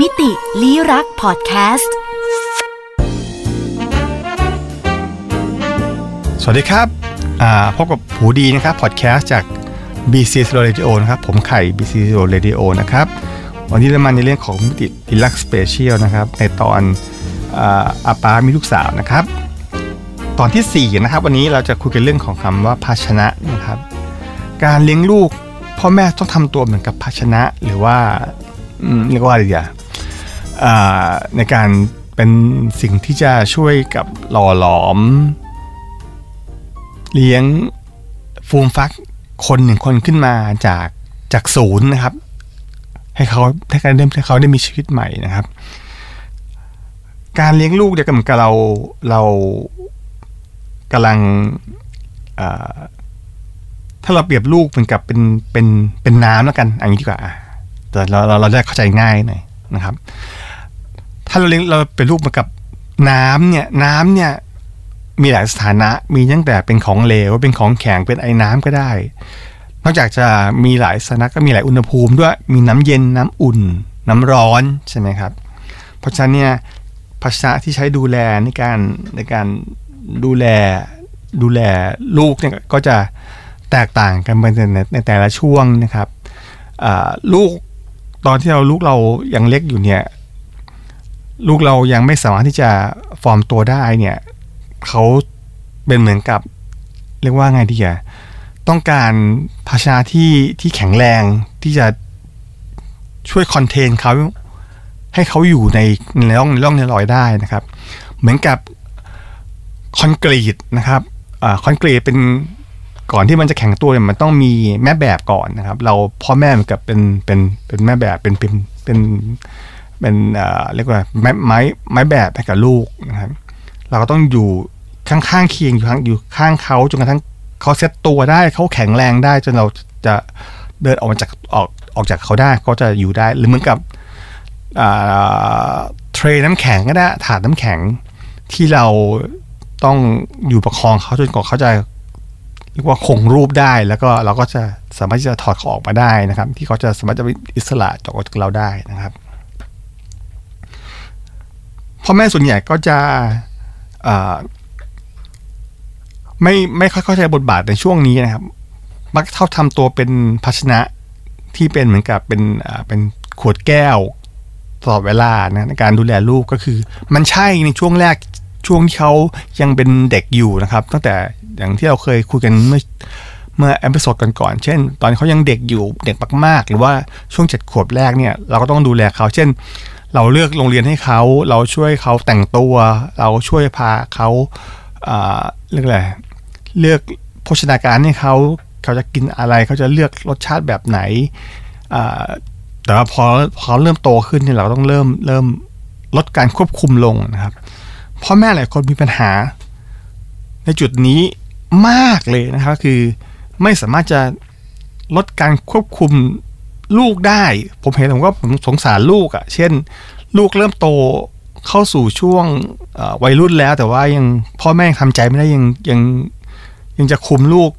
มิติลี้รักพอดแคสต์ สวัสดีครับพบกับผูดีนะครับพอดแคสต์จาก BC Slow Radio นะครับ ผมไข่ BC Slow Radio นะครับ วันนี้เรามาในเรื่องของมิติอิลักสเปเชียลนะครับ ในตอนอาอาปามีลูกสาวนะครับ ตอนที่ 4 นะครับ วันนี้เราจะคุยกันเรื่องของคำว่าภาชนะนะครับ การเลี้ยงลูกพ่อแม่ต้องทำตัวเหมือนกับภาชนะหรือว่าเรียกว่าอะไรดีอะอ่า ในการเป็นสิ่งที่จะช่วยกับหล่อหลอม เลี้ยงฟูมฟักคนหนึ่งคนขึ้นมาจากจากศูนย์นะครับ ให้เขาให้เขาได้ให้เขาได้มีชีวิตใหม่นะครับ การเลี้ยงลูกเนี่ยก็เหมือนกับเราเรากำลังถ้าเราเปรียบลูกเหมือนกับเป็นเป็นเป็นน้ำแล้วกันอันนี้ดีกว่าแต่เราเราเราได้เข้าใจง่ายหน่อยนะครับ ถ้าเราเลี้ยงเราเป็นลูกมือนกับน้ำเนี่ยน้ำเนี่ยมีหลายสถานะมีตั้งแต่เป็นของเหลวเป็นของแข็งเป็นไอ้น้ำก็ได้ นอกจากจะมีหลายสถานะก็มีหลายอุณหภูมิด้วยมีน้ำเย็นน้ำอุ่น น้ำร้อนใช่ไหมครับ เพราะฉะนั้นเนี่ยภาชนะที่ใช้ดูแลในการในการดูแลดูแลลูกเนี่ยก็จะแตกต่างกันไปในในแต่ละช่วงนะครับลูกตอนที่เราลูกเรายังเล็กอยู่เนี่ย ลูกเรายังไม่สามารถที่จะฟอร์มตัวได้เนี่ยเขาเป็นเหมือนกับ เรียกว่าไงดีอะต้องการภาชนะที่ที่แข็งแรงที่จะช่วยคอนเทนเขาให้เขาอยู่ในในร่องในร่องในรอยได้นะครับ เหมือนกับคอนกรีตนะครับอคอนกรีตเป็นก่อนที่มันจะแข็งตัวเนี่ยมันต้องมีแม่แบบก่อนนะครับ เราพ่อแม่เหมือนกับเป็นเป็นเป็นแม่แบบเป็นเป็นเป็น เป็นเรียกว่าไม้ไม้ไม้แบบให้กับลูกนะครับเราก็ต้องอยู่ข้างๆเคียงอยู่ข้างอยู่ข้างเขาจนกระทั่งเขาเซ็ตตัวได้เขาแข็งแรงได้จนเราจะเดินออกมาจากออกออกจากเขาได้เขาจะอยู่ได้หรือเหมือนกับเทรน้ำแข็งก็ได้ถาดน้ำแข็งที่เราต้องอยู่ประคองเขาจนกว่าเขาจะเรียกว่าคงรูปได้แล้วก็เราก็จะสามารถที่จะถอดเขาออกมาได้นะครับ ที่เขาจะสามารถจะอิสระจากเราได้นะครับ พ่อแม่ส่วนใหญ่ก็จะไม่ไม่ค่อยเข้าใจบทบาทในช่วงนี้นะครับ มักเท่าทำตัวเป็นภาชนะที่เป็นเหมือนกับเป็นเป็นขวดแก้วตลอดเวลานะในการดูแลลูกก็คือ มันใช่ในช่วงแรกช่วงที่เขายังเป็นเด็กอยู่นะครับ ตั้งแต่อย่างที่เราเคยคุยกันเมื่อเมื่อ episode ก่อนๆเช่น ตอนเขายังเด็กอยู่เด็กมากๆ หรือว่าช่วงเจ็ดขวบแรกเนี่ยเราก็ต้องดูแลเขาเช่น เราเลือกโรงเรียนให้เขา เราช่วยเขาแต่งตัว เราช่วยพาเขาเรียกอะไรเลือกโภชนาการให้เขาเขาจะกินอะไรเขาจะเลือกรสชาติแบบไหนแต่ว่าพอพอเขาเริ่มโตขึ้นเนี่ยเราต้องเริ่มเริ่มลดการควบคุมลงนะครับพ่อแม่หลายคนมีปัญหา ในจุดนี้มากเลยนะครับคือไม่สามารถจะลดการควบคุม ลูกได้ ผมเห็นผมก็ผมสงสารลูกอะ่ะ เช่น ลูกเริ่มโตเข้าสู่ช่วงวัยรุ่นแล้ว แต่ว่ายังพ่อแม่ยังทำใจไม่ได้ยังยังยังจะคุมลูก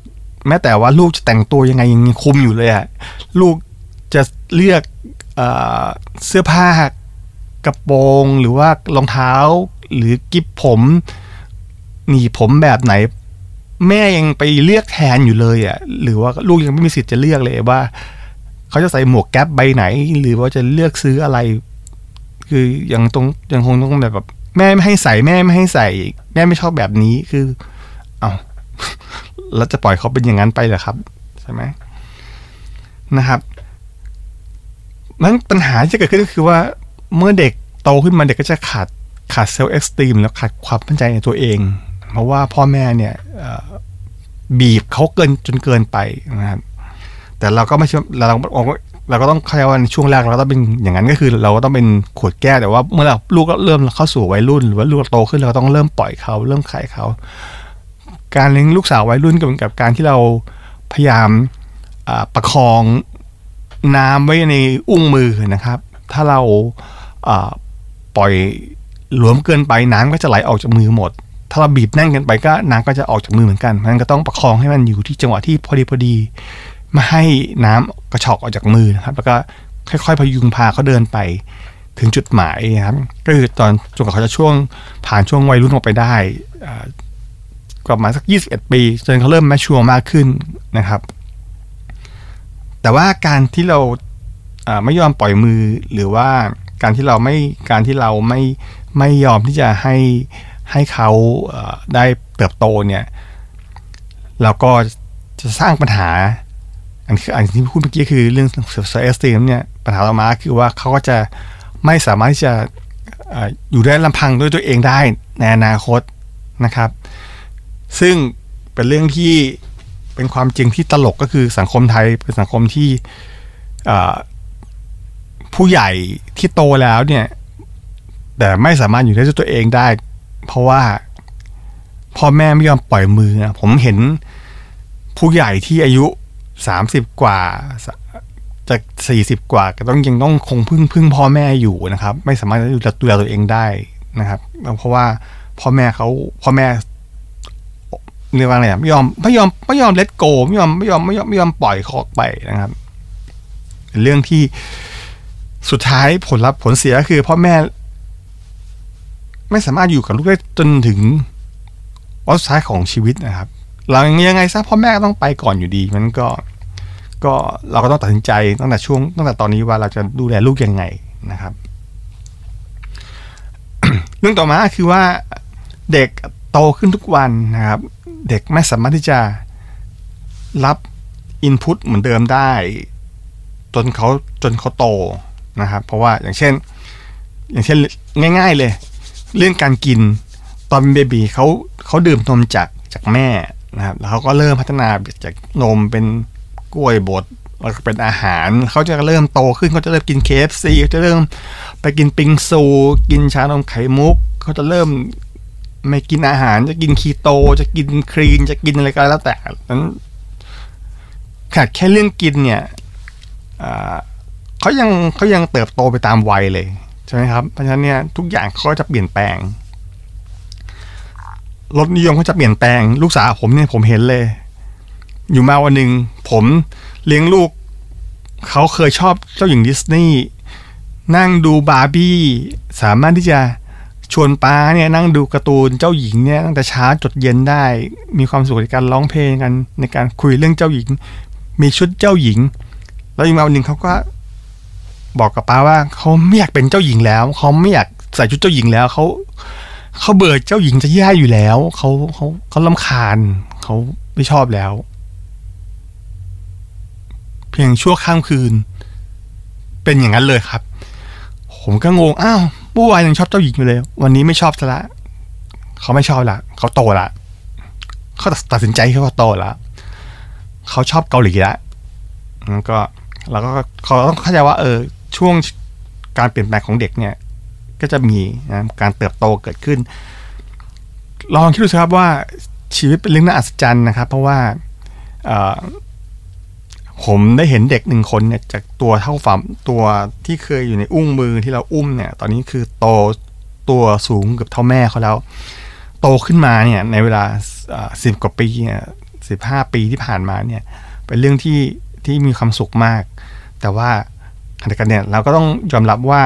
แม้แต่ว่าลูกจะแต่งตัวยังไงยังคุมอยู่เลยอะ่ะลูกจะเลือกเอเสื้อผ้ากระโปรงหรือว่ารองเท้า หรือกิ๊บผม หนีผมแบบไหน แม่ยังไปเลือกแทนอยู่เลยอะ่ะหรือว่าลูกยังไม่มีสิทธิ์จะเลือกเลยว่า เขาจะใส่หมวกแก๊ปใบไหน หรือว่าจะเลือกซื้ออะไร คือยังตรงยังคงต้องแบบแบบ แม่ไม่ให้ใส่แม่ไม่ให้ใส่ แม่ไม่ชอบแบบนี้คือ เอาแล้วจะปล่อยเขาเป็นอย่างนั้นไปเหรอครับใช่ไหมนะครับนั้นปัญหาที่จะเกิดขึ้นก็คือว่าเมื่อเด็กโตขึ้นมาเด็กก็จะขาดขาดเซลล์เอ็กซ์ตรีมแล้วขาดความมั่นใจในตัวเอง เพราะว่าพ่อแม่เนี่ยบีบเขาเกินจนเกินไปนะครับ แต่เราก็ไม่ใช่เราเราเราก็ต้องเข้าใจว่าในช่วงแรกเราก็ต้องเป็นอย่างนั้นก็คือ เราก็ต้องเป็นขวดแก้วแต่ว่าเมื่อเราลูกก็เริ่มเข้าสู่วัยรุ่น หรือว่าลูกโตขึ้นเราก็ต้องเริ่มปล่อยเขาเริ่มขายเขา การเลี้ยงลูกสาววัยรุ่นก็เหมือนกับการที่เราพยายามประคองน้ำไว้ในอุ้งมือนะครับ ถ้าเราปล่อยหลวมเกินไปน้ำก็จะไหลออกจากมือหมด ถ้าเราบีบแน่นเกินไปก็น้ำก็จะออกจากมือเหมือนกันเพราะฉะนั้นก็ต้องประคองให้มันอยู่ที่จังหวะที่พอดีพอดี ไม่ให้น้ำกระชอกออกจากมือนะครับ แล้วก็ค่อยๆพยุงพาเขาเดินไปถึงจุดหมายครับก็คือตอนจนกว่าเขาจะช่วงผ่านช่วงวัยรุ่นออกไปได้อ่าประมาณสัก 21 ปีจนเขาเริ่มแมชชัวร์มากขึ้นนะครับ แต่ว่าการที่เราไม่ยอมปล่อยมือหรือว่าการที่เราไม่การที่เราไม่ไม่ยอมที่จะให้ให้เขาได้เติบโตเนี่ย เราก็จะสร้างปัญหา อันคืออันที่พูดเมื่อกี้คือเรื่อง self-esteem เนี่ยปัญหาต่อมาคือว่าเขาก็จะไม่สามารถที่จะอยู่ได้ลำพังด้วยตัวเองได้ในอนาคตนะครับ ซึ่งเป็นเรื่องที่เป็นความจริงที่ตลกก็คือสังคมไทยเป็นสังคมที่ผู้ใหญ่ที่โตแล้วเนี่ยแต่ไม่สามารถอยู่ได้ด้วยตัวเองได้ เพราะว่าพ่อแม่ไม่ยอมปล่อยมือนะผมเห็นผู้ใหญ่ที่อายุ สามสิบกว่าจะสี่สิบกว่าก็ต้องยังต้องคงพึ่งพึ่งพ่อแม่อยู่นะครับ ไม่สามารถจะดูแลตัวเองได้นะครับ เพราะว่าพ่อแม่เขาพ่อแม่เรียกว่าอะไรอะไม่ยอมไม่ยอมไม่ยอมเลตโกไม่ยอมไม่ยอมไม่ยอมไม่ยอมปล่อยเขาออกไปนะครับ เรื่องที่สุดท้ายผลลัพธ์ผลเสียก็คือพ่อแม่ ไม่สามารถอยู่กับลูกได้จนถึงวันสุดท้ายของชีวิตนะครับ เรายังไงซะพ่อแม่ก็ต้องไปก่อนอยู่ดีมันก็ก็เราก็ต้องตัดสินใจตั้งแต่ช่วงตั้งแต่ตอนนี้ว่าเราจะดูแลลูกยังไงนะครับ เรื่องต่อมาคือว่าเด็กโตขึ้นทุกวันนะครับ เด็กไม่สามารถที่จะรับอินพุตเหมือนเดิมได้ จนเขาจนเขาโตนะครับ เพราะว่าอย่างเช่น อย่างเช่นง่าย ๆเลย เรื่องการกินตอนเป็นเบบีเขาเขาดื่มนมจากจากแม่ นะครับแล้วเขาก็เริ่มพัฒนาจากนมเป็นกล้วยบดแล้วก็เป็นอาหารเขาจะเริ่มโตขึ้นเขาจะเริ่มกิน KFC เขาจะเริ่มไปกินปิงซู กินชานมไข่มุกเขาจะเริ่มไม่กินอาหารจะกินคีโต จะกินครีนจะกินอะไรก็แล้วแต่นั้นขาดแค่เรื่องกินเนี่ยเขายังเขายังเติบโตไปตามวัยเลยใช่ไหมครับเพราะฉะนั้นเนี่ยทุกอย่างเขาจะเปลี่ยนแปลง รสนิยมเขาจะเปลี่ยนแปลงลูกสาวผมเนี่ยผมเห็นเลย อยู่มาวันหนึ่งผมเลี้ยงลูก เขาเคยชอบเจ้าหญิงดิสนีย์นั่งดูบาร์บี้สามารถที่จะชวนป้าเนี่ยนั่งดูการ์ตูนเจ้าหญิงเนี่ยตั้งแต่เช้าจดเย็นได้ มีความสุขในการร้องเพลงกัน ในการคุยเรื่องเจ้าหญิง มีชุดเจ้าหญิง แล้วอยู่มาวันหนึ่งเขาก็บอกกับป้าว่าเขาไม่อยากเป็นเจ้าหญิงแล้วเขาไม่อยากใส่ชุดเจ้าหญิงแล้วเขา เขาเบื่อเจ้าหญิงจะแย่อยู่แล้วเขาเขาเขาลำคาญเขาไม่ชอบแล้ว เพียงชั่วข้ามคืน เป็นอย่างนั้นเลยครับ ผมก็งงอ้าวเมื่อวานยังชอบเจ้าหญิงอยู่เลย วันนี้ไม่ชอบซะละเขาไม่ชอบละเขาโตละเขาตัดสินใจเขาโตละเขาชอบเกาหลีละแล้วก็เราก็เขาต้องเข้าใจว่า เออ ช่วงการเปลี่ยนแปลงของเด็กเนี่ย ก็จะมีนะการเติบโตเกิดขึ้น ลองคิดดูสิครับว่าชีวิตเป็นเรื่องน่าอัศจรรย์นะครับ เพราะว่าผมได้เห็นเด็กหนึ่งคนเนี่ยจากตัวเท่าฝ่าตัวที่เคยอยู่ในอุ้งมือที่เราอุ้มเนี่ย ตอนนี้คือโตตัวสูงเกือบเท่าแม่เขาแล้ว โตขึ้นมาเนี่ยในเวลาสิบกว่าปีเนี่ยสิบห้าปีที่ผ่านมาเนี่ย เป็นเรื่องที่ที่มีความสุขมาก แต่ว่าขณะกันเนี่ยเราก็ต้องยอมรับว่า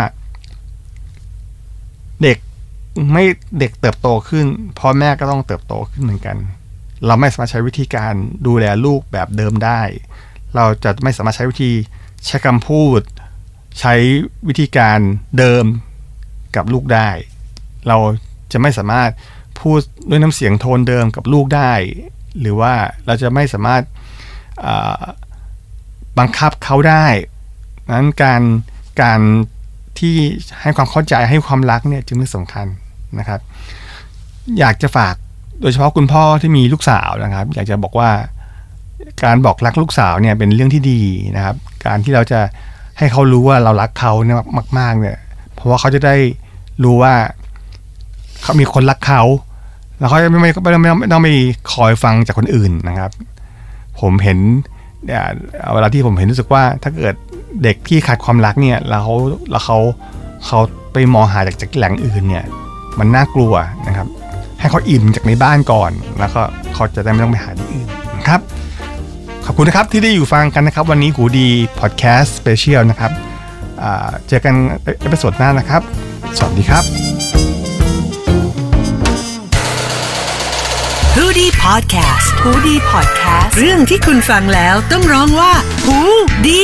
ไม่เด็กเติบโตขึ้นพ่อแม่ก็ต้องเติบโตขึ้นเหมือนกัน เราไม่สามารถใช้วิธีการดูแลลูกแบบเดิมได้ เราจะไม่สามารถใช้วิธีใช้คำพูด ใช้วิธีการเดิมกับลูกได้ เราจะไม่สามารถพูดด้วยน้ำเสียงโทนเดิมกับลูกได้ หรือว่าเราจะไม่สามารถบังคับเขาได้นั้นการการ ที่ให้ความเข้าใจให้ความรักเนี่ยจึงเป็นสำคัญนะครับ อยากจะฝากโดยเฉพาะคุณพ่อที่มีลูกสาวนะครับ อยากจะบอกว่าการบอกรักลูกสาวเนี่ยเป็นเรื่องที่ดีนะครับ การที่เราจะให้เขารู้ว่าเรารักเขาเนี่ยมาก ๆ เนี่ย เพราะว่าเขาจะได้รู้ว่าเขามีคนรักเขา แล้วเขาจะไม่ไม่ไม่ไม่ไม่ต้องไปคอยฟังจากคนอื่นนะครับ ผมเห็นเวลาที่ผมเห็นรู้สึกว่าถ้าเกิด เด็กที่ขาดความรักเนี่ยแล้วเขาแล้วเขาเขาไปมองหาจากจากแหล่งอื่นเนี่ยมันน่ากลัวนะครับ ให้เขาอิ่มจากในบ้านก่อน แล้วก็เขาจะได้ไม่ต้องไปหาที่อื่นนะครับขอบคุณนะครับที่ได้อยู่ฟังกันนะครับ วันนี้หูดีพอดแคสต์ special นะครับเจอกัน episode หน้านะครับ สวัสดีครับ h o ดี้พอดแคสต์ฮูดี้พอดแคสต์เรื่องที่คุณฟังแล้วต้องร้องว่าฮูดี